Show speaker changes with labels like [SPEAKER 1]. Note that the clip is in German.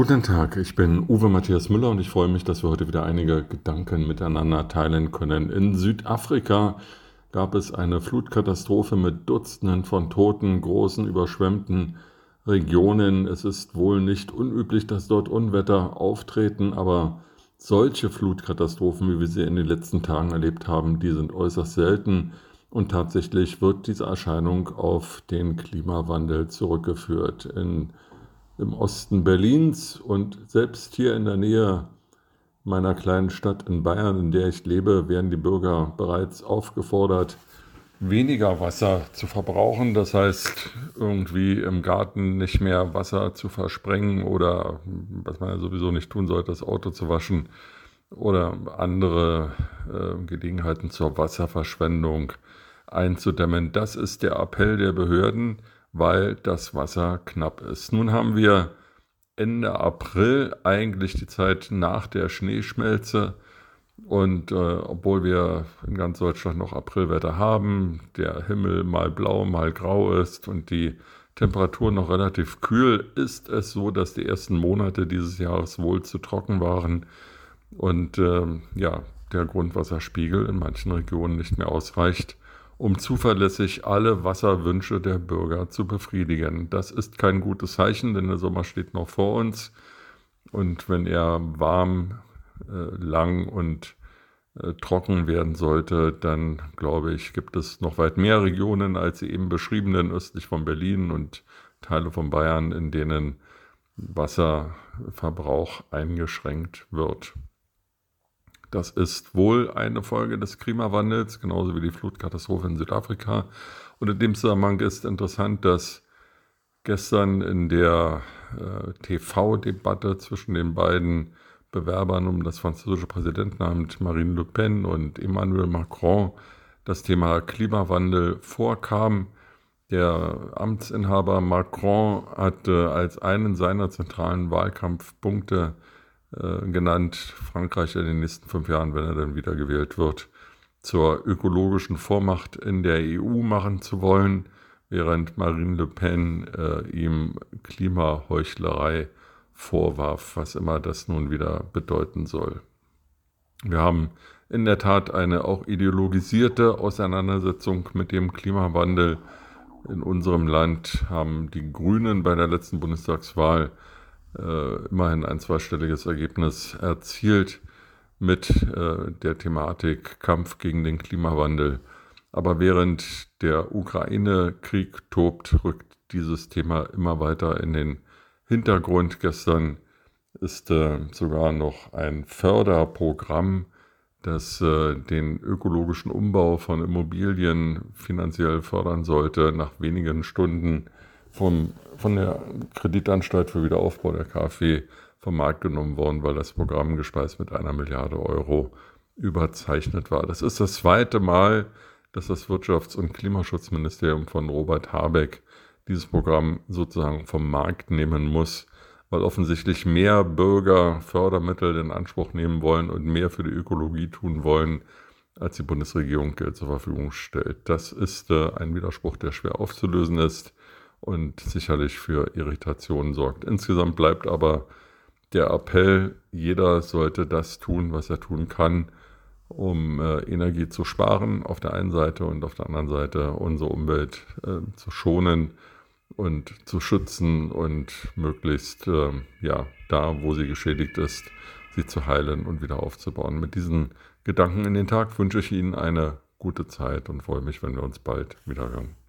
[SPEAKER 1] Guten Tag, ich bin Uwe Matthias Müller und ich freue mich, dass wir heute wieder einige Gedanken miteinander teilen können. In Südafrika gab es eine Flutkatastrophe mit Dutzenden von Toten, großen überschwemmten Regionen. Es ist wohl nicht unüblich, dass dort Unwetter auftreten, aber solche Flutkatastrophen, wie wir sie in den letzten Tagen erlebt haben, die sind äußerst selten. Und tatsächlich wird diese Erscheinung auf den Klimawandel zurückgeführt. In im Osten Berlins und selbst hier in der Nähe meiner kleinen Stadt in Bayern, in der ich lebe, werden die Bürger bereits aufgefordert, weniger Wasser zu verbrauchen. Das heißt, irgendwie im Garten nicht mehr Wasser zu versprengen oder, was man ja sowieso nicht tun sollte, das Auto zu waschen oder andere äh, Gelegenheiten zur Wasserverschwendung einzudämmen. Das ist der Appell der Behörden weil das Wasser knapp ist. Nun haben wir Ende April eigentlich die Zeit nach der Schneeschmelze. Und äh, obwohl wir in ganz Deutschland noch Aprilwetter haben, der Himmel mal blau, mal grau ist und die Temperatur noch relativ kühl, ist es so, dass die ersten Monate dieses Jahres wohl zu trocken waren und äh, ja, der Grundwasserspiegel in manchen Regionen nicht mehr ausreicht, um zuverlässig alle Wasserwünsche der Bürger zu befriedigen. Das ist kein gutes Zeichen, denn der Sommer steht noch vor uns. Und wenn er warm, äh, lang und äh, trocken werden sollte, dann glaube ich, gibt es noch weit mehr Regionen als die eben beschriebenen östlich von Berlin und Teile von Bayern, in denen Wasserverbrauch eingeschränkt wird. Das ist wohl eine Folge des Klimawandels, genauso wie die Flutkatastrophe in Südafrika. Und in dem Zusammenhang ist interessant, dass gestern in der äh, TV-Debatte zwischen den beiden Bewerbern um das französische Präsidentenamt Marine Le Pen und Emmanuel Macron das Thema Klimawandel vorkam. Der Amtsinhaber Macron hatte als einen seiner zentralen Wahlkampfpunkte äh, genannt, Frankreich in den nächsten fünf Jahren, wenn er dann wiedergewählt wird, zur ökologischen Vormacht in der EU machen zu wollen, während Marine Le Pen äh, ihm Klimaheuchlerei vorwarf, was immer das nun wieder bedeuten soll. Wir haben in der Tat eine auch ideologisierte Auseinandersetzung mit dem Klimawandel. In unserem Land haben die Grünen bei der letzten Bundestagswahl äh, immerhin ein zweistelliges Ergebnis erzielt mit äh, der Thematik Kampf gegen den Klimawandel. Aber während der Ukraine-Krieg tobt, rückt dieses Thema immer weiter in den Hintergrund. Gestern ist äh, sogar noch ein Förderprogramm, das äh, den ökologischen Umbau von Immobilien finanziell fördern sollte, nach wenigen Stunden vom, von der Kreditanstalt für Wiederaufbau der KfW vom Markt genommen worden, weil das Programm gespeist mit einer Milliarde Euro überzeichnet war. Das ist das zweite Mal, dass das Wirtschafts- und Klimaschutzministerium von Robert Habeck dieses Programm sozusagen vom Markt nehmen muss, weil offensichtlich mehr Bürger Fördermittel in Anspruch nehmen wollen und mehr für die Ökologie tun wollen, als die Bundesregierung Geld zur Verfügung stellt. Das ist äh, ein Widerspruch, der schwer aufzulösen ist und sicherlich für Irritationen sorgt. Insgesamt bleibt aber der Appell, jeder sollte das tun, was er tun kann, um äh, Energie zu sparen auf der einen Seite und auf der anderen Seite unsere Umwelt äh, zu schonen und zu schützen und möglichst äh, ja da, wo sie geschädigt ist, sie zu heilen und wieder aufzubauen. Mit diesen Gedanken in den Tag wünsche ich Ihnen eine gute Zeit und freue mich, wenn wir uns bald wieder hören.